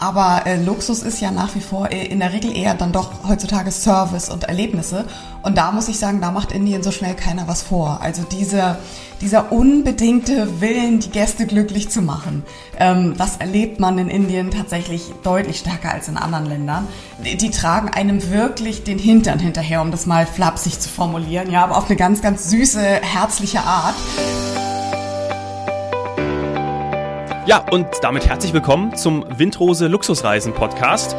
aber äh, Luxus ist ja nach wie vor äh, in der Regel eher dann doch heutzutage Service und Erlebnisse. Und da muss ich sagen, da macht Indien so schnell keiner was vor. Also diese, dieser unbedingte Willen, die Gäste glücklich zu machen, ähm, das erlebt man in Indien tatsächlich deutlich stärker als in anderen Ländern. Die, die tragen einem wirklich den Hintern hinterher, um das mal flapsig zu formulieren, ja, aber auf eine ganz, ganz süße, herzliche Art. Ja, und damit herzlich willkommen zum Windrose Luxusreisen Podcast.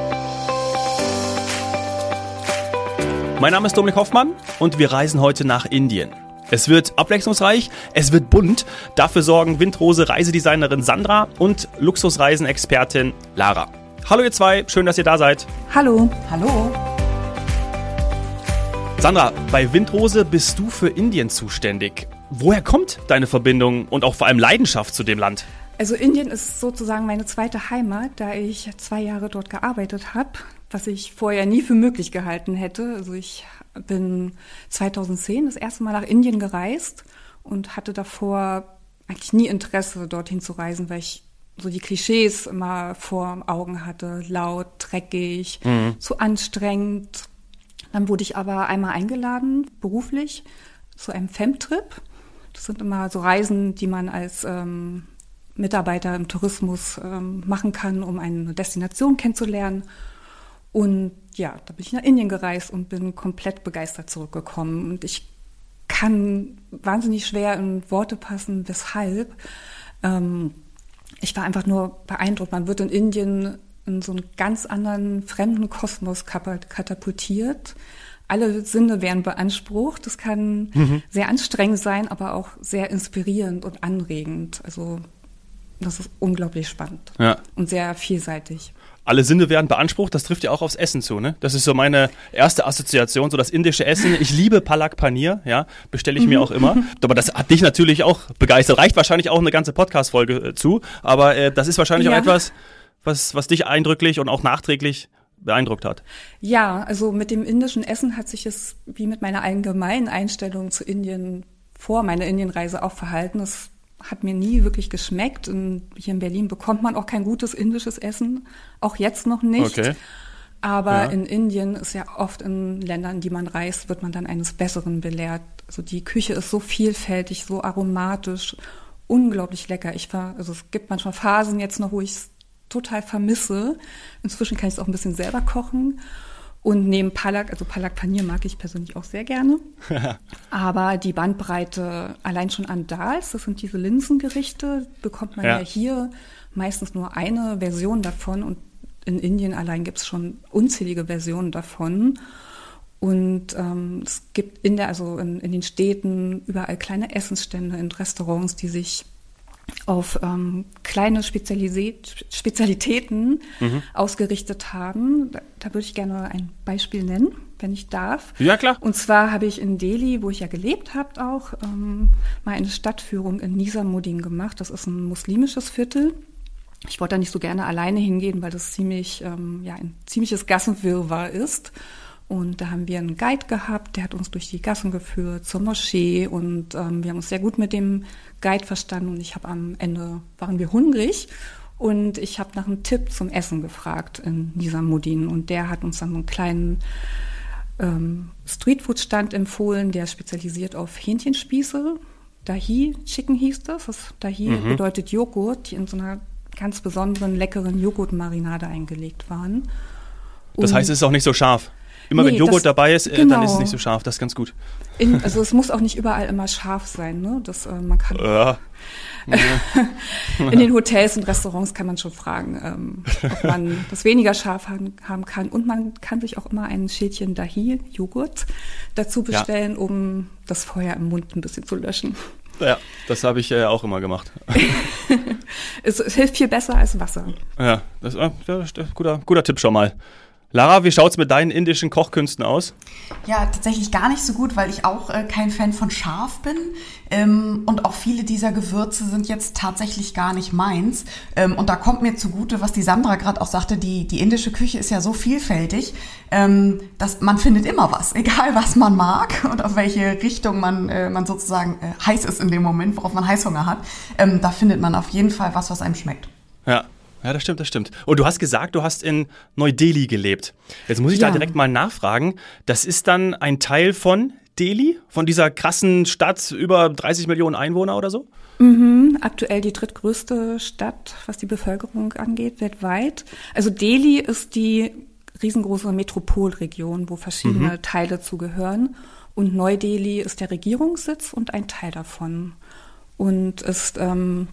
Mein Name ist Dominik Hoffmann und wir reisen heute nach Indien. Es wird abwechslungsreich, es wird bunt. Dafür sorgen Windrose Reisedesignerin Sandra und Luxusreisenexpertin Lara. Hallo ihr zwei, schön, dass ihr da seid. Hallo. Hallo. Sandra, bei Windrose bist du für Indien zuständig. Woher kommt deine Verbindung und auch vor allem Leidenschaft zu dem Land? Also Indien ist sozusagen meine zweite Heimat, da ich zwei Jahre dort gearbeitet habe, was ich vorher nie für möglich gehalten hätte. Also ich bin 2010 das erste Mal nach Indien gereist und hatte davor eigentlich nie Interesse, dorthin zu reisen, weil ich so die Klischees immer vor Augen hatte. Laut, dreckig, mhm. zu anstrengend. Dann wurde ich aber einmal eingeladen, beruflich, zu einem Femtrip. Das sind immer so Reisen, die man als ähm, Mitarbeiter im Tourismus ähm, machen kann, um eine Destination kennenzulernen. Und ja, da bin ich nach Indien gereist und bin komplett begeistert zurückgekommen. Und ich kann wahnsinnig schwer in Worte passen, weshalb. Ähm, ich war einfach nur beeindruckt. Man wird in Indien in so einen ganz anderen fremden Kosmos katapultiert. Alle Sinne werden beansprucht. Das kann mhm. sehr anstrengend sein, aber auch sehr inspirierend und anregend. Also das ist unglaublich spannend ja. und sehr vielseitig. Alle Sinne werden beansprucht, das trifft ja auch aufs Essen zu, ne? Das ist so meine erste Assoziation, so das indische Essen. Ich liebe Palak Panir, ja, bestelle ich mir auch immer. Aber das hat dich natürlich auch begeistert. Reicht wahrscheinlich auch eine ganze Podcast-Folge äh, zu, aber äh, das ist wahrscheinlich ja. auch etwas, was, was dich eindrücklich und auch nachträglich beeindruckt hat. Ja, also mit dem indischen Essen hat sich es wie mit meiner allgemeinen Einstellung zu Indien vor meiner Indienreise auch verhalten. Es hat mir nie wirklich geschmeckt. Und hier in Berlin bekommt man auch kein gutes indisches Essen, auch jetzt noch nicht. Okay. Aber ja. in Indien ist ja oft in Ländern, die man reist, wird man dann eines Besseren belehrt. Also die Küche ist so vielfältig, so aromatisch, unglaublich lecker. Ich war, also es gibt manchmal Phasen jetzt noch, wo ich es total vermisse. Inzwischen kann ich es auch ein bisschen selber kochen. Und neben Palak, also Palak Panier mag ich persönlich auch sehr gerne. Aber die Bandbreite allein schon an Dals, das sind diese Linsengerichte, bekommt man ja. ja hier meistens nur eine Version davon. Und in Indien allein gibt es schon unzählige Versionen davon. Und ähm, es gibt in der, also in, in den Städten überall kleine Essensstände in Restaurants, die sich auf ähm, kleine Spezialitäten mhm. ausgerichtet haben. Da, da, würde ich gerne ein Beispiel nennen, wenn ich darf. Ja, klar. Und zwar habe ich in Delhi, wo ich ja gelebt habe, auch ähm, mal eine Stadtführung in Nisamudin gemacht. Das ist ein muslimisches Viertel. Ich wollte da nicht so gerne alleine hingehen, weil das ziemlich, ähm, ja, ein ziemliches Gassenwirrwarr ist. Und da haben wir einen Guide gehabt, der hat uns durch die Gassen geführt zur Moschee und ähm, wir haben uns sehr gut mit dem Guide verstanden und ich habe am Ende, waren wir hungrig und ich habe nach einem Tipp zum Essen gefragt in Nisamudin und der hat uns dann so einen kleinen ähm, Streetfood-Stand empfohlen, der spezialisiert auf Hähnchenspieße. Dahi Chicken hieß das. das Dahi mhm. bedeutet Joghurt, die in so einer ganz besonderen, leckeren Joghurtmarinade eingelegt waren. Und das heißt, es ist auch nicht so scharf. Immer nee, wenn Joghurt das, dabei ist, äh, genau. dann ist es nicht so scharf. Das ist ganz gut. In, also es muss auch nicht überall immer scharf sein. Ne? Das, äh, man kann ja. in den Hotels und Restaurants kann man schon fragen, ähm, ob man das weniger scharf haben, haben, kann. Und man kann sich auch immer ein Schälchen Dahi, Joghurt, dazu bestellen, ja. um das Feuer im Mund ein bisschen zu löschen. Ja, das habe ich äh, auch immer gemacht. es, es, hilft viel besser als Wasser. Ja, das, äh, ist ein guter, guter Tipp schon mal. Lara, wie schaut's mit deinen indischen Kochkünsten aus? Ja, tatsächlich gar nicht so gut, weil ich auch äh, kein Fan von scharf bin. Ähm, und auch viele dieser Gewürze sind jetzt tatsächlich gar nicht meins. Ähm, und da kommt mir zugute, was die Sandra gerade auch sagte, die, die indische Küche ist ja so vielfältig, ähm, dass man findet immer was, egal was man mag und auf welche Richtung man, äh, man sozusagen äh, heiß ist in dem Moment, worauf man Heißhunger hat. Ähm, da findet man auf jeden Fall was, was einem schmeckt. Ja, Ja, das stimmt, das stimmt. Und du hast gesagt, du hast in Neu-Delhi gelebt. Jetzt muss ich Ja. da direkt mal nachfragen. Das ist dann ein Teil von Delhi, von dieser krassen Stadt über 30 Millionen Einwohner oder so? Mhm, aktuell die drittgrößte Stadt, was die Bevölkerung angeht, weltweit. Also Delhi ist die riesengroße Metropolregion, wo verschiedene Teile zugehören. Und Neu-Delhi ist der Regierungssitz und ein Teil davon. Und ist ähm,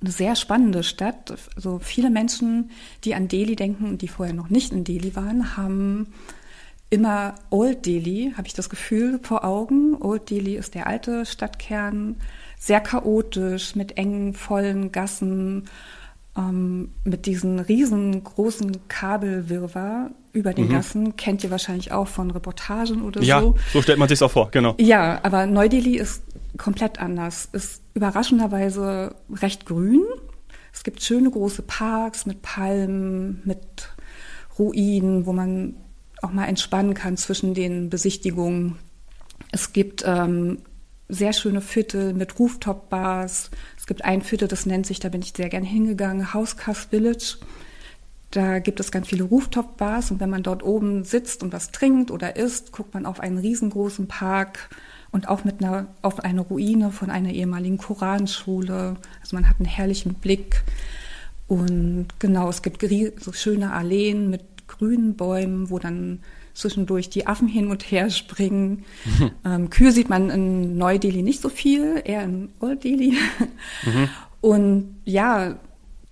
eine sehr spannende Stadt. Also viele Menschen, die an Delhi denken und die vorher noch nicht in Delhi waren, haben immer Old Delhi, habe ich das Gefühl, vor Augen. Old Delhi ist der alte Stadtkern, sehr chaotisch, mit engen, vollen Gassen, ähm, mit diesen riesengroßen Kabelwirrwarr über den Gassen. Kennt ihr wahrscheinlich auch von Reportagen oder Ja, so. so stellt man sich auch vor, genau. Ja, aber Neu-Delhi ist komplett anders. Ist überraschenderweise recht grün. Es gibt schöne große Parks mit Palmen, mit Ruinen, wo man auch mal entspannen kann zwischen den Besichtigungen. Es gibt ähm, sehr schöne Viertel mit Rooftop-Bars. Es gibt ein Viertel, das nennt sich, da bin ich sehr gern hingegangen, Housecass Village. Da gibt es ganz viele Rooftop-Bars und wenn man dort oben sitzt und was trinkt oder isst, guckt man auf einen riesengroßen Park und auch mit einer, auf eine Ruine von einer ehemaligen Koranschule. Also man hat einen herrlichen Blick. Und genau, es gibt so schöne Alleen mit grünen Bäumen, wo dann zwischendurch die Affen hin und her springen. ähm, Kühe sieht man in Neu-Delhi nicht so viel, eher in Old-Delhi. Und ja,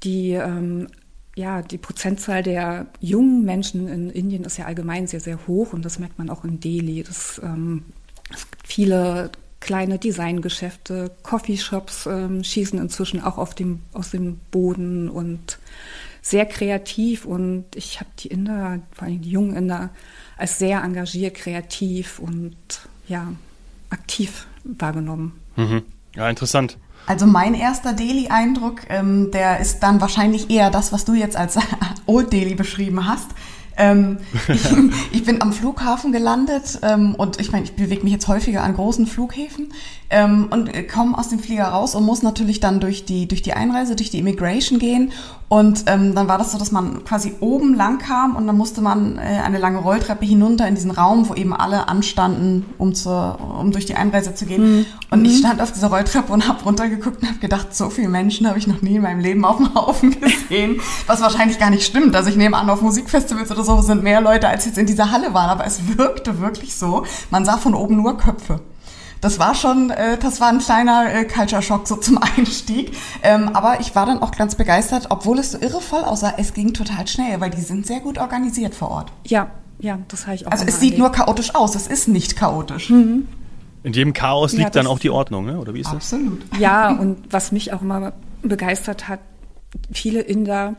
die, ähm, ja, die Prozentzahl der jungen Menschen in Indien ist ja allgemein sehr, sehr hoch und das merkt man auch in Delhi. Das, ähm, es gibt viele kleine Designgeschäfte, Coffeeshops ähm, schießen inzwischen auch auf dem, aus dem Boden und sehr kreativ und ich habe die Inder, vor allem die jungen Inder, als sehr engagiert, kreativ und ja, aktiv wahrgenommen. Mhm. Ja, interessant. Also mein erster Delhi-Eindruck, ähm, der ist dann wahrscheinlich eher das, was du jetzt als Old Delhi beschrieben hast. Ähm, ich, ich bin am Flughafen gelandet ähm, und ich meine, ich bewege mich jetzt häufiger an großen Flughäfen ähm, und äh, komme aus dem Flieger raus und muss natürlich dann durch die, durch die Einreise, durch die Immigration gehen. Und ähm, dann war das so, dass man quasi oben lang kam und dann musste man äh, eine lange Rolltreppe hinunter in diesen Raum, wo eben alle anstanden, um, zur, um durch die Einreise zu gehen. Und ich stand auf dieser Rolltreppe und habe runtergeguckt und habe gedacht, so viele Menschen habe ich noch nie in meinem Leben auf dem Haufen gesehen. Was wahrscheinlich gar nicht stimmt. Also ich nehme an, auf Musikfestivals oder so sind mehr Leute, als jetzt in dieser Halle waren. Aber es wirkte wirklich so. Man sah von oben nur Köpfe. Das war schon, äh, das war ein kleiner äh, Culture Shock so zum Einstieg. Ähm, aber ich war dann auch ganz begeistert, obwohl es so irre voll aussah. Es ging total schnell, weil die sind sehr gut organisiert vor Ort. Ja, ja, das habe ich auch. Also es sieht nur erlebt. chaotisch aus, es ist nicht chaotisch. In jedem Chaos Ja, liegt dann das- auch die Ordnung, ne? oder wie ist das? Absolut. Ja, und was mich auch immer begeistert hat, viele Inder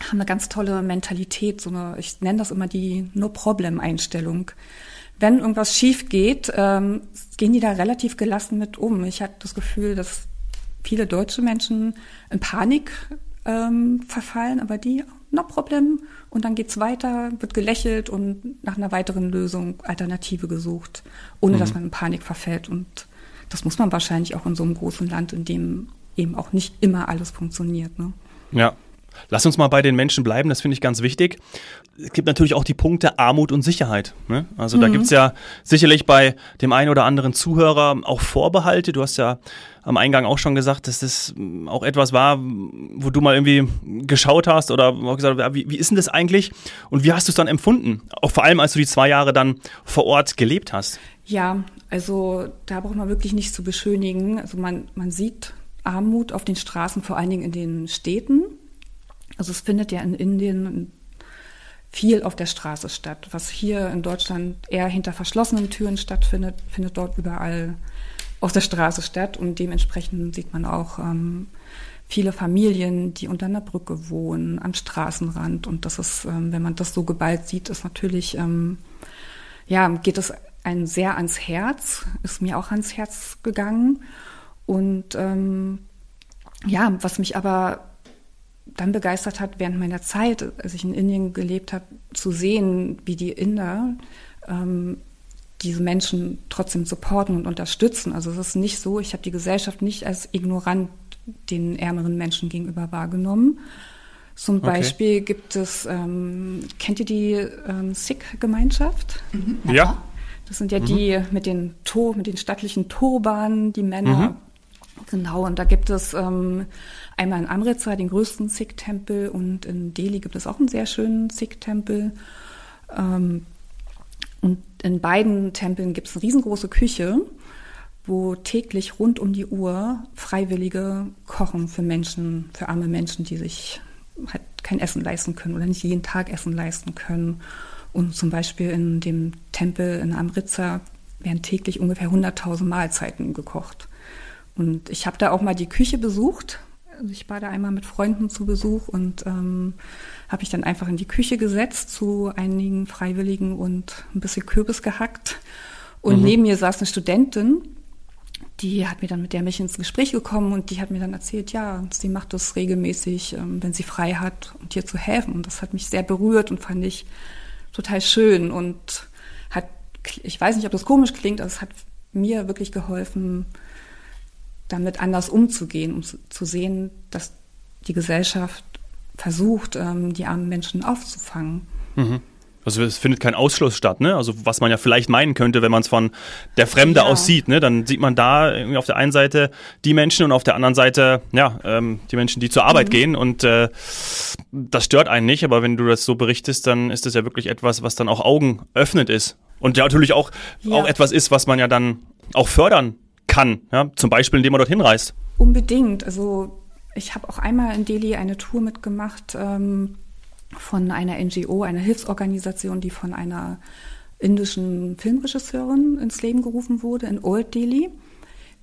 haben eine ganz tolle Mentalität, so eine, ich nenne das immer die No-Problem-Einstellung. Wenn irgendwas schief geht, ähm, gehen die da relativ gelassen mit um. Ich hatte das Gefühl, dass viele deutsche Menschen in Panik ähm, verfallen, aber die, no problem. Und dann geht's weiter, wird gelächelt und nach einer weiteren Lösung, Alternative gesucht, ohne dass man in Panik verfällt. Und das muss man wahrscheinlich auch in so einem großen Land, in dem eben auch nicht immer alles funktioniert. Ne? Ja. Lass uns mal bei den Menschen bleiben, das finde ich ganz wichtig. Es gibt natürlich auch die Punkte Armut und Sicherheit. Ne? Also da gibt's ja sicherlich bei dem einen oder anderen Zuhörer auch Vorbehalte. Du hast ja am Eingang auch schon gesagt, dass das auch etwas war, wo du mal irgendwie geschaut hast oder auch gesagt, ja, wie, wie ist denn das eigentlich? Und wie hast du es dann empfunden? Auch vor allem, als du die zwei Jahre dann vor Ort gelebt hast. Ja, also da braucht man wirklich nicht zu beschönigen. Also man, man sieht Armut auf den Straßen, vor allen Dingen in den Städten. Also es findet ja in Indien viel auf der Straße statt. Was hier in Deutschland eher hinter verschlossenen Türen stattfindet, findet dort überall auf der Straße statt. Und dementsprechend sieht man auch ähm, viele Familien, die unter einer Brücke wohnen, am Straßenrand. Und das ist, ähm, wenn man das so geballt sieht, ist natürlich, ähm, ja, geht es einem sehr ans Herz, ist mir auch ans Herz gegangen. Und ähm, ja, was mich aber dann begeistert hat, während meiner Zeit, als ich in Indien gelebt habe, zu sehen, wie die Inder ähm, diese Menschen trotzdem supporten und unterstützen. Also es ist nicht so, ich habe die Gesellschaft nicht als ignorant den ärmeren Menschen gegenüber wahrgenommen, Zum okay. Beispiel gibt es, ähm, kennt ihr die ähm, Sikh-Gemeinschaft? Mhm. Ja. Das sind ja mhm. die mit den, to mit den stattlichen Turbanen, die Männer. Mhm. Genau, und da gibt es ähm, einmal in Amritsar den größten Sikh-Tempel und in Delhi gibt es auch einen sehr schönen Sikh-Tempel. Ähm, und in beiden Tempeln gibt es eine riesengroße Küche, wo täglich rund um die Uhr Freiwillige kochen für Menschen, für arme Menschen, die sich halt kein Essen leisten können oder nicht jeden Tag Essen leisten können. Und zum Beispiel in dem Tempel in Amritsar werden täglich ungefähr 100.000 Mahlzeiten gekocht. Und ich habe da auch mal die Küche besucht. Also ich war da einmal mit Freunden zu Besuch und ähm, habe ich dann einfach in die Küche gesetzt zu einigen Freiwilligen und ein bisschen Kürbis gehackt. Und mhm. neben mir saß eine Studentin, die hat mir dann mit der mich ins Gespräch gekommen und die hat mir dann erzählt, ja, sie macht das regelmäßig, ähm, wenn sie frei hat, um dir zu helfen. Und das hat mich sehr berührt und fand ich total schön und hat, ich weiß nicht, ob das komisch klingt, aber es hat mir wirklich geholfen, damit anders umzugehen, um zu sehen, dass die Gesellschaft versucht, ähm, die armen Menschen aufzufangen. Mhm. Also es findet kein Ausschluss statt, ne? Also was man ja vielleicht meinen könnte, wenn man es von der Fremde ja. aus sieht, ne? Dann sieht man da irgendwie auf der einen Seite die Menschen und auf der anderen Seite, ja, ähm, die Menschen, die zur Arbeit mhm. gehen und äh, das stört einen nicht, aber wenn du das so berichtest, dann ist das ja wirklich etwas, was dann auch Augen öffnet ist. Und ja natürlich auch, ja. auch etwas ist, was man ja dann auch fördern kann, ja? Zum Beispiel, indem man dorthin reist. Unbedingt. Also ich habe auch einmal in Delhi eine Tour mitgemacht, ähm, von einer NGO, einer Hilfsorganisation, die von einer indischen Filmregisseurin ins Leben gerufen wurde in Old Delhi,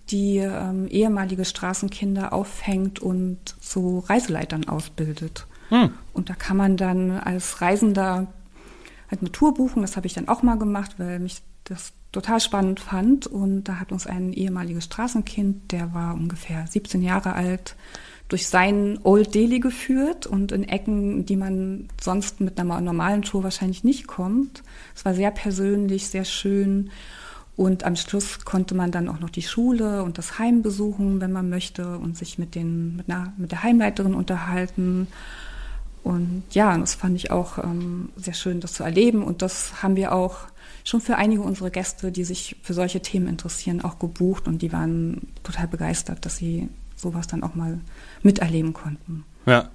die ähm, ehemalige Straßenkinder auffängt und zu Reiseleitern ausbildet. Hm. Und da kann man dann als Reisender halt eine Tour buchen. Das habe ich dann auch mal gemacht, weil mich das total spannend fand. Und da hat uns ein ehemaliges Straßenkind, der war ungefähr 17 Jahre alt, durch sein Old Delhi geführt und in Ecken, die man sonst mit einer normalen Tour wahrscheinlich nicht kommt. Es war sehr persönlich, sehr schön. Und am Schluss konnte man dann auch noch die Schule und das Heim besuchen, wenn man möchte, und sich mit, den, mit, einer, mit der Heimleiterin unterhalten. Und ja, das fand ich auch ähm, sehr schön, das zu erleben. Und das haben wir auch schon für einige unserer Gäste, die sich für solche Themen interessieren, auch gebucht. Und die waren total begeistert, dass sie sowas dann auch mal miterleben konnten. Ja.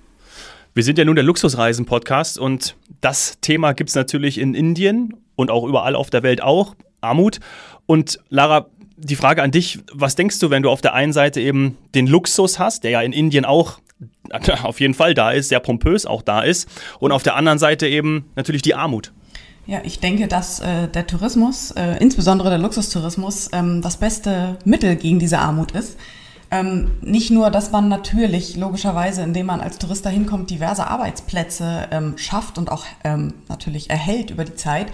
Wir sind ja nun der Luxusreisen-Podcast und das Thema gibt es natürlich in Indien und auch überall auf der Welt auch, Armut. Und Lara, die Frage an dich, was denkst du, wenn du auf der einen Seite eben den Luxus hast, der ja in Indien auch auf jeden Fall da ist, sehr pompös auch da ist, und auf der anderen Seite eben natürlich die Armut? Ja, ich denke, dass äh, der Tourismus, äh, insbesondere der Luxustourismus, ähm, das beste Mittel gegen diese Armut ist. Ähm, nicht nur, dass man natürlich logischerweise, indem man als Tourist dahin kommt, diverse Arbeitsplätze ähm, schafft und auch ähm, natürlich erhält über die Zeit,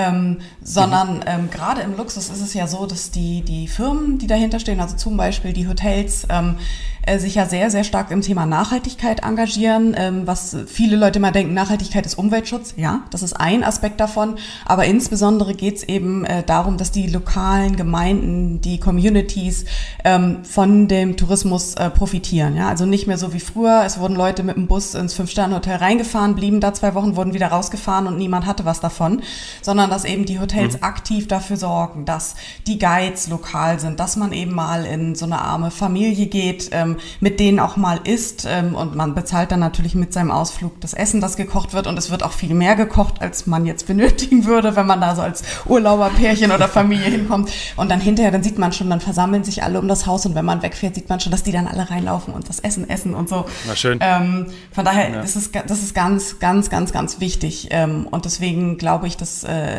ähm, sondern mhm. ähm, gerade im Luxus ist es ja so, dass die, die Firmen, die dahinter stehen, also zum Beispiel die Hotels, ähm, äh, sich ja sehr, sehr stark im Thema Nachhaltigkeit engagieren, ähm, was viele Leute immer denken, Nachhaltigkeit ist Umweltschutz. Ja, das ist ein Aspekt davon, aber insbesondere geht es eben äh, darum, dass die lokalen Gemeinden, die Communities ähm, von dem Tourismus äh, profitieren. Ja, also nicht mehr so wie früher. Es wurden Leute mit dem Bus ins Fünf-Sterne-Hotel reingefahren, blieben da zwei Wochen, wurden wieder rausgefahren und niemand hatte was davon, sondern dass eben die Hotels mhm. aktiv dafür sorgen, dass die Guides lokal sind, dass man eben mal in so eine arme Familie geht, ähm, mit denen auch mal isst ähm, und man bezahlt dann natürlich mit seinem Ausflug das Essen, das gekocht wird und es wird auch viel mehr gekocht, als man jetzt benötigen würde, wenn man da so als Urlauberpärchen oder Familie hinkommt und dann hinterher, dann sieht man schon, dann versammeln sich alle um das Haus und wenn man wegfährt, sieht man schon, dass die dann alle reinlaufen und das Essen essen und so. Na schön. Ähm, von daher, ja. das, ist, das ist ganz, ganz, ganz, ganz wichtig ähm, und deswegen glaube ich, dass äh,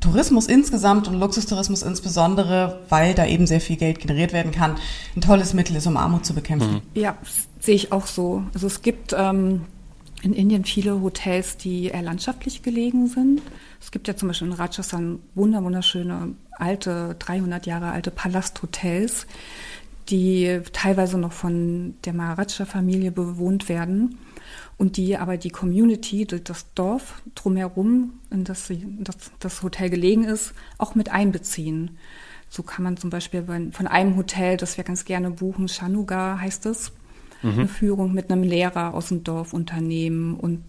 Tourismus insgesamt und Luxustourismus insbesondere, weil da eben sehr viel Geld generiert werden kann, ein tolles Mittel ist, um Armut zu bekämpfen. Mhm. Ja, sehe ich auch so. Also es gibt ähm, in Indien viele Hotels, die eher landschaftlich gelegen sind. Es gibt ja zum Beispiel in Rajasthan wunderschöne alte, 300 Jahre alte Palasthotels, die teilweise noch von der Maharaja-Familie bewohnt werden und die aber die Community, das Dorf drumherum, in das, das das Hotel gelegen ist, auch mit einbeziehen. So kann man zum Beispiel von einem Hotel, das wir ganz gerne buchen, Shanuga heißt es, mhm. eine Führung mit einem Lehrer aus dem Dorfunternehmen und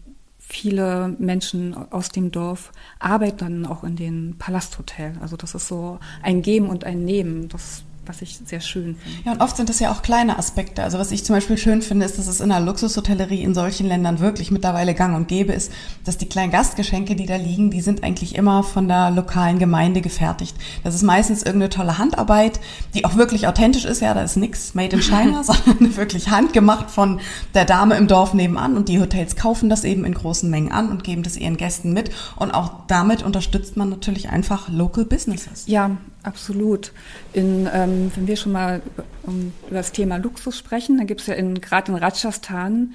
viele Menschen aus dem Dorf arbeiten dann auch in den Palasthotel. Also das ist so ein Geben und ein Nehmen. Das was ich sehr schön finde. Ja, und oft sind das ja auch kleine Aspekte. Also was ich zum Beispiel schön finde, ist, dass es in der Luxushotellerie in solchen Ländern wirklich mittlerweile gang und gäbe ist, dass die kleinen Gastgeschenke, die da liegen, die sind eigentlich immer von der lokalen Gemeinde gefertigt. Das ist meistens irgendeine tolle Handarbeit, die auch wirklich authentisch ist. Ja, da ist nichts made in China, sondern wirklich handgemacht von der Dame im Dorf nebenan. Und die Hotels kaufen das eben in großen Mengen an und geben das ihren Gästen mit. Und auch damit unterstützt man natürlich einfach Local Businesses. Ja, Absolut. In, ähm, wenn wir schon mal um, über das Thema Luxus sprechen, dann gibt es ja in, gerade in Rajasthan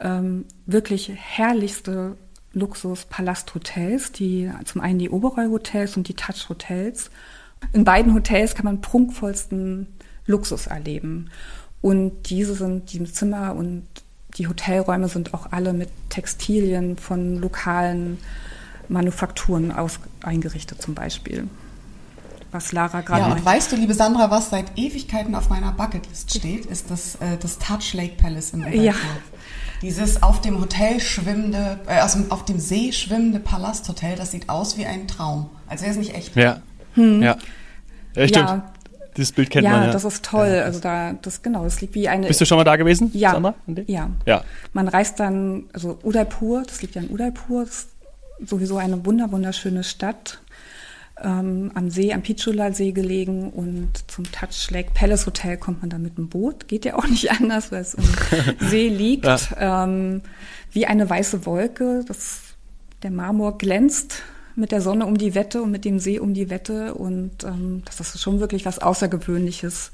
ähm, wirklich herrlichste Luxus-Palasthotels, die zum einen die Oberoi-Hotels und die Touch-Hotels. In beiden Hotels kann man prunkvollsten Luxus erleben. Und diese sind, die Zimmer und die Hotelräume sind auch alle mit Textilien von lokalen Manufakturen aus, eingerichtet zum Beispiel was Lara gerade Ja, und weißt du, liebe Sandra, was seit Ewigkeiten auf meiner Bucketlist steht, ist das, äh, das Touch Lake Palace in Udaipur. Ja. Dieses auf dem Hotel schwimmende, äh, also auf dem See schwimmende Palasthotel, das sieht aus wie ein Traum. Als wäre es nicht echt. Ja. Hm. Ja. ja. Stimmt. Ja. Dieses Bild kennt ja, man ja. das ist toll. Ja, also da, das genau, das liegt wie eine. Bist du schon mal da gewesen? Ja. Sandra? Ja. Ja. Man reist dann, also Udaipur, das liegt ja in Udaipur, das ist sowieso eine wunder wunderschöne Stadt ähm, am See, am Pichula-See gelegen und zum Touch Lake Palace Hotel kommt man dann mit dem Boot. Geht ja auch nicht anders, weil es im See liegt. Ja. Ähm, wie eine weiße Wolke. Das, der Marmor glänzt mit der Sonne um die Wette und mit dem See um die Wette. Und ähm, das ist schon wirklich was Außergewöhnliches,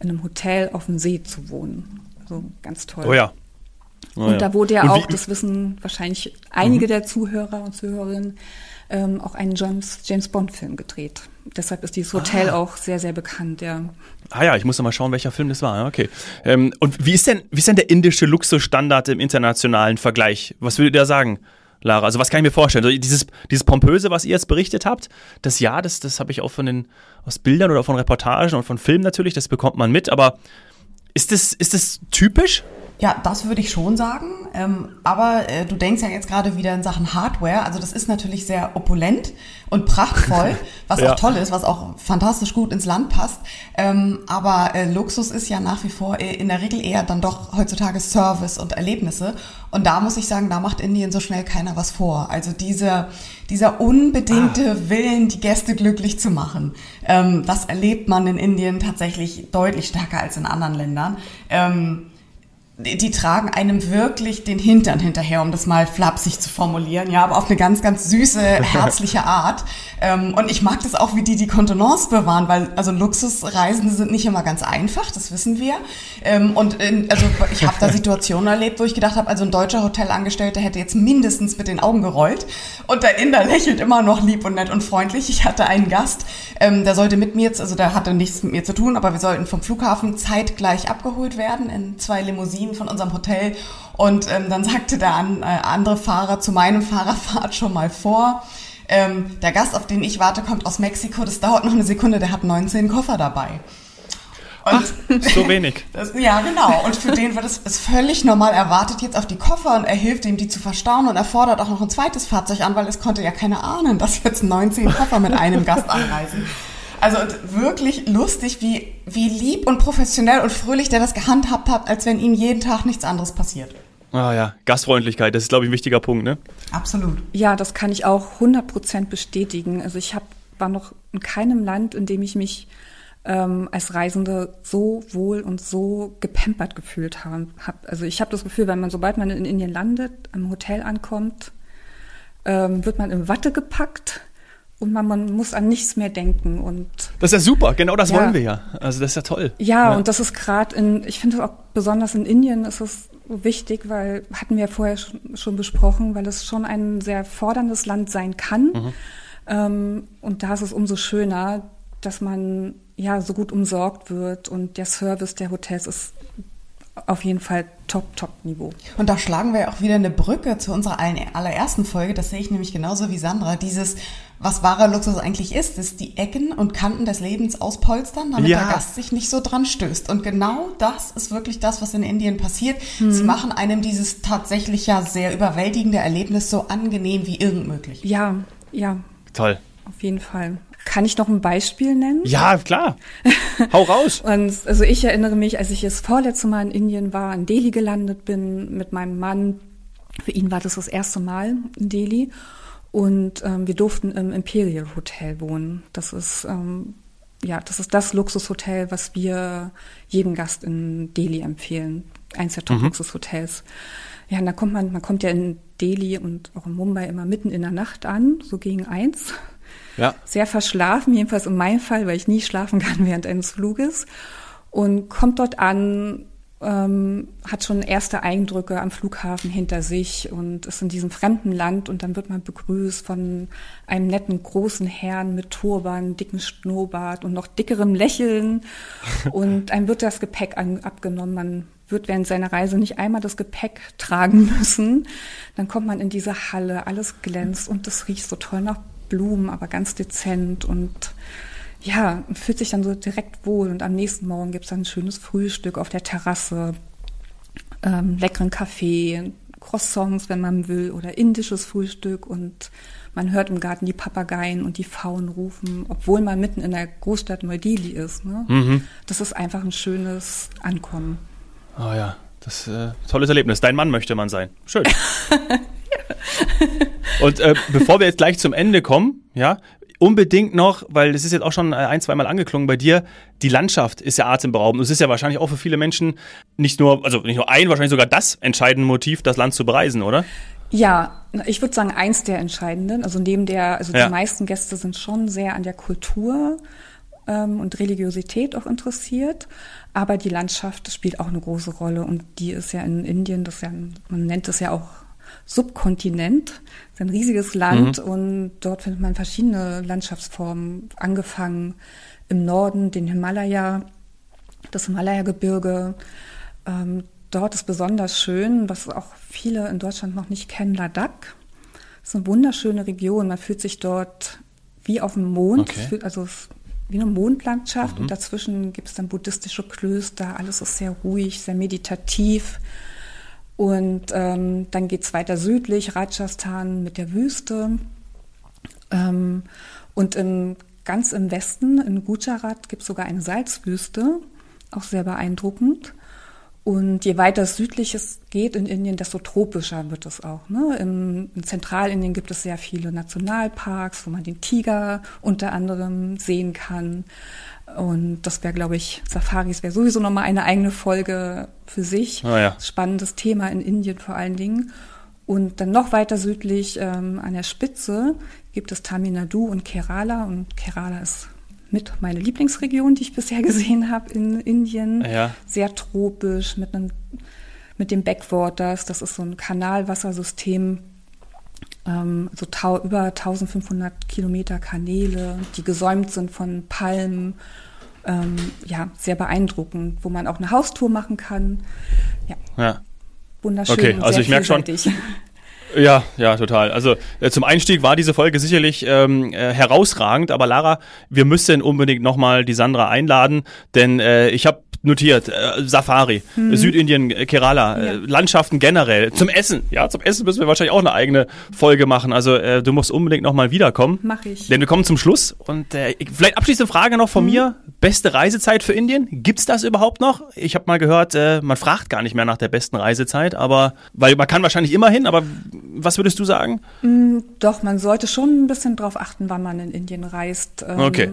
in einem Hotel auf dem See zu wohnen. Also ganz toll. Oh ja. Oh und ja. da wurde ja auch, das wissen wahrscheinlich einige mhm. der Zuhörer und Zuhörerinnen, ähm, auch einen James, James Bond-Film gedreht. Deshalb ist dieses Hotel ah. auch sehr, sehr bekannt, ja. Ah ja, ich muss mal schauen, welcher Film das war. Okay. Ähm, und wie ist denn, wie ist denn der indische Luxusstandard im internationalen Vergleich? Was würdet ihr da sagen? Lara, also was kann ich mir vorstellen? Also dieses, dieses Pompöse, was ihr jetzt berichtet habt, das ja, das, das habe ich auch von den, aus Bildern oder von Reportagen und von Filmen natürlich, das bekommt man mit, aber ist das, ist das typisch? Ja, das würde ich schon sagen. Ähm, aber äh, du denkst ja jetzt gerade wieder in Sachen Hardware. Also das ist natürlich sehr opulent und prachtvoll, was ja. auch toll ist, was auch fantastisch gut ins Land passt. Ähm, aber äh, Luxus ist ja nach wie vor äh, in der Regel eher dann doch heutzutage Service und Erlebnisse. Und da muss ich sagen, da macht Indien so schnell keiner was vor. Also diese, dieser unbedingte ah. Willen, die Gäste glücklich zu machen, ähm, das erlebt man in Indien tatsächlich deutlich stärker als in anderen Ländern. Ähm, die tragen einem wirklich den Hintern hinterher, um das mal flapsig zu formulieren, ja, aber auf eine ganz, ganz süße, herzliche Art. Ähm, und ich mag das auch, wie die die Kontenance bewahren, weil also Luxusreisen sind nicht immer ganz einfach, das wissen wir. Ähm, und in, also ich habe da Situationen erlebt, wo ich gedacht habe, also ein deutscher Hotelangestellter hätte jetzt mindestens mit den Augen gerollt. Und der Inder lächelt immer noch lieb und nett und freundlich. Ich hatte einen Gast, ähm, der sollte mit mir jetzt, also der hatte nichts mit mir zu tun, aber wir sollten vom Flughafen zeitgleich abgeholt werden in zwei Limousinen von unserem Hotel. Und ähm, dann sagte der an, äh, andere Fahrer zu meinem Fahrer, fahrt schon mal vor. Ähm, der Gast, auf den ich warte, kommt aus Mexiko. Das dauert noch eine Sekunde. Der hat 19 Koffer dabei. Und Ach, so wenig. Das, ja, genau. Und für den wird es ist völlig normal erwartet jetzt auf die Koffer und er hilft ihm, die zu verstauen und er fordert auch noch ein zweites Fahrzeug an, weil es konnte ja keiner ahnen, dass jetzt 19 Koffer mit einem Gast anreisen. Also wirklich lustig, wie, wie lieb und professionell und fröhlich der das gehandhabt hat, als wenn ihm jeden Tag nichts anderes passiert. Ah ja, Gastfreundlichkeit, das ist, glaube ich, ein wichtiger Punkt, ne? Absolut. Ja, das kann ich auch 100% bestätigen. Also ich hab, war noch in keinem Land, in dem ich mich ähm, als Reisende so wohl und so gepampert gefühlt habe. Hab, also ich habe das Gefühl, wenn man, sobald man in Indien landet, am Hotel ankommt, ähm, wird man in Watte gepackt und man, man, muss an nichts mehr denken und das ist ja super genau das ja. wollen wir ja also das ist ja toll ja, ja. und das ist gerade in ich finde auch besonders in Indien ist es wichtig weil hatten wir vorher schon besprochen weil es schon ein sehr forderndes Land sein kann mhm. ähm, und da ist es umso schöner dass man ja so gut umsorgt wird und der Service der Hotels ist auf jeden Fall top, top Niveau. Und da schlagen wir auch wieder eine Brücke zu unserer allerersten Folge. Das sehe ich nämlich genauso wie Sandra. Dieses, was wahrer Luxus eigentlich ist, ist die Ecken und Kanten des Lebens auspolstern, damit ja. der Gast sich nicht so dran stößt. Und genau das ist wirklich das, was in Indien passiert. Hm. Sie machen einem dieses tatsächlich ja sehr überwältigende Erlebnis so angenehm wie irgend möglich. Ja, ja. Toll. Auf jeden Fall. Kann ich noch ein Beispiel nennen? Ja, klar. Hau raus. und also ich erinnere mich, als ich das vorletzte Mal in Indien war, in Delhi gelandet bin mit meinem Mann. Für ihn war das das erste Mal in Delhi. Und ähm, wir durften im Imperial Hotel wohnen. Das ist ähm, ja, das ist das Luxushotel, was wir jedem Gast in Delhi empfehlen. Eins der Top-Luxushotels. Mhm. Ja, und da kommt man, man kommt ja in Delhi und auch in Mumbai immer mitten in der Nacht an, so gegen eins. Ja. Sehr verschlafen, jedenfalls in meinem Fall, weil ich nie schlafen kann während eines Fluges. Und kommt dort an, ähm, hat schon erste Eindrücke am Flughafen hinter sich und ist in diesem fremden Land und dann wird man begrüßt von einem netten großen Herrn mit Turban, dicken Schnurrbart und noch dickerem Lächeln und einem wird das Gepäck an, abgenommen. Man wird während seiner Reise nicht einmal das Gepäck tragen müssen. Dann kommt man in diese Halle, alles glänzt und das riecht so toll nach Blumen, aber ganz dezent und ja, fühlt sich dann so direkt wohl. Und am nächsten Morgen gibt es dann ein schönes Frühstück auf der Terrasse, ähm, leckeren Kaffee, Croissants, wenn man will, oder indisches Frühstück und man hört im Garten die Papageien und die Pfauen rufen, obwohl man mitten in der Großstadt Neu-Delhi ist. Ne? Mhm. Das ist einfach ein schönes Ankommen. Oh ja, das ist äh, tolles Erlebnis. Dein Mann möchte man sein. Schön. Und äh, bevor wir jetzt gleich zum Ende kommen, ja, unbedingt noch, weil das ist jetzt auch schon ein, zwei Mal angeklungen bei dir, die Landschaft ist ja atemberaubend. Es ist ja wahrscheinlich auch für viele Menschen nicht nur, also nicht nur ein, wahrscheinlich sogar das entscheidende Motiv, das Land zu bereisen, oder? Ja, ich würde sagen, eins der entscheidenden. Also neben der, also ja. die meisten Gäste sind schon sehr an der Kultur ähm, und Religiosität auch interessiert. Aber die Landschaft spielt auch eine große Rolle und die ist ja in Indien, das ja, man nennt es ja auch Subkontinent. Das ist ein riesiges Land mhm. und dort findet man verschiedene Landschaftsformen, angefangen im Norden, den Himalaya, das Himalaya-Gebirge. Ähm, dort ist besonders schön, was auch viele in Deutschland noch nicht kennen, Ladakh. Das ist eine wunderschöne Region. Man fühlt sich dort wie auf dem Mond, okay. also wie eine Mondlandschaft mhm. und dazwischen gibt es dann buddhistische Klöster. Alles ist sehr ruhig, sehr meditativ. Und ähm, dann geht's weiter südlich, Rajasthan mit der Wüste. Ähm, und im, ganz im Westen, in Gujarat, gibt's sogar eine Salzwüste, auch sehr beeindruckend. Und je weiter südlich es geht in Indien, desto tropischer wird es auch. Ne? Im, in Zentralindien gibt es sehr viele Nationalparks, wo man den Tiger unter anderem sehen kann. Und das wäre, glaube ich, Safaris wäre sowieso nochmal eine eigene Folge für sich. Oh ja. Spannendes Thema in Indien vor allen Dingen. Und dann noch weiter südlich ähm, an der Spitze gibt es Tamil Nadu und Kerala. Und Kerala ist mit meine Lieblingsregion, die ich bisher gesehen habe in Indien. Ja. Sehr tropisch mit einem mit dem Backwaters. Das ist so ein Kanalwassersystem, ähm, so über 1500 Kilometer Kanäle, die gesäumt sind von Palmen. Ähm, ja, sehr beeindruckend, wo man auch eine Haustour machen kann. Ja. ja. Wunderschön. Okay, also ich merke schon. Ja, ja, total. Also äh, zum Einstieg war diese Folge sicherlich ähm, äh, herausragend, aber Lara, wir müssen unbedingt nochmal die Sandra einladen, denn äh, ich habe notiert. Äh, Safari, mhm. Südindien, äh, Kerala, äh, ja. Landschaften generell. Zum Essen. Ja, zum Essen müssen wir wahrscheinlich auch eine eigene Folge machen. Also äh, du musst unbedingt nochmal wiederkommen. Mach ich. Denn wir kommen zum Schluss. Und äh, vielleicht abschließende Frage noch von mhm. mir. Beste Reisezeit für Indien? Gibt's das überhaupt noch? Ich habe mal gehört, äh, man fragt gar nicht mehr nach der besten Reisezeit, aber weil man kann wahrscheinlich immer hin, aber was würdest du sagen? Mm, doch, man sollte schon ein bisschen drauf achten, wann man in Indien reist. Ähm, okay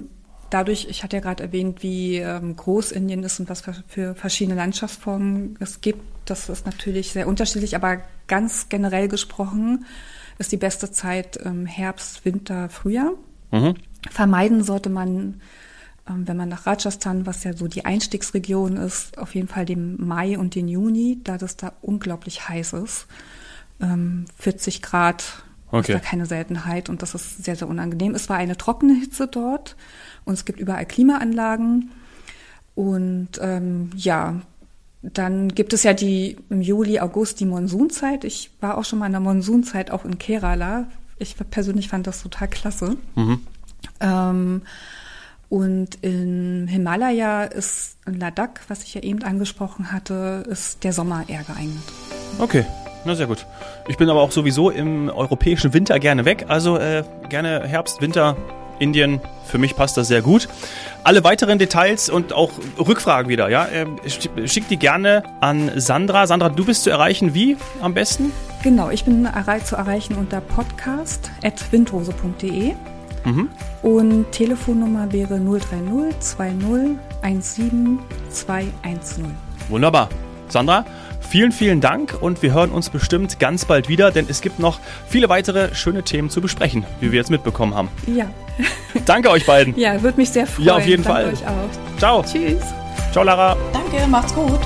dadurch, ich hatte ja gerade erwähnt, wie ähm, groß Indien ist und was für, für verschiedene Landschaftsformen es gibt. Das ist natürlich sehr unterschiedlich, aber ganz generell gesprochen ist die beste Zeit ähm, Herbst, Winter, Frühjahr. Mhm. Vermeiden sollte man, ähm, wenn man nach Rajasthan, was ja so die Einstiegsregion ist, auf jeden Fall den Mai und den Juni, da das da unglaublich heiß ist. Ähm, 40 Grad okay. ist da keine Seltenheit und das ist sehr, sehr unangenehm. Es war eine trockene Hitze dort. Und es gibt überall Klimaanlagen. Und ähm, ja, dann gibt es ja die im Juli, August die Monsunzeit. Ich war auch schon mal in der Monsunzeit auch in Kerala. Ich persönlich fand das total klasse. Mhm. Ähm, und in Himalaya ist in Ladakh, was ich ja eben angesprochen hatte, ist der Sommer eher geeignet. Okay, na sehr gut. Ich bin aber auch sowieso im europäischen Winter gerne weg. Also äh, gerne Herbst, Winter, Indien. Für mich passt das sehr gut. Alle weiteren Details und auch Rückfragen wieder, ja, äh, schickt die gerne an Sandra. Sandra, du bist zu erreichen wie am besten? Genau, ich bin zu erreichen unter podcast.windhose.de. Mhm. Und Telefonnummer wäre 030 20 17 210. Wunderbar. Sandra, vielen, vielen Dank und wir hören uns bestimmt ganz bald wieder, denn es gibt noch viele weitere schöne Themen zu besprechen, wie wir jetzt mitbekommen haben. Ja. Danke euch beiden. Ja, würde mich sehr freuen. Ja, auf jeden Danke Fall. euch auch. Ciao. Tschüss. Ciao, Lara. Danke, macht's gut.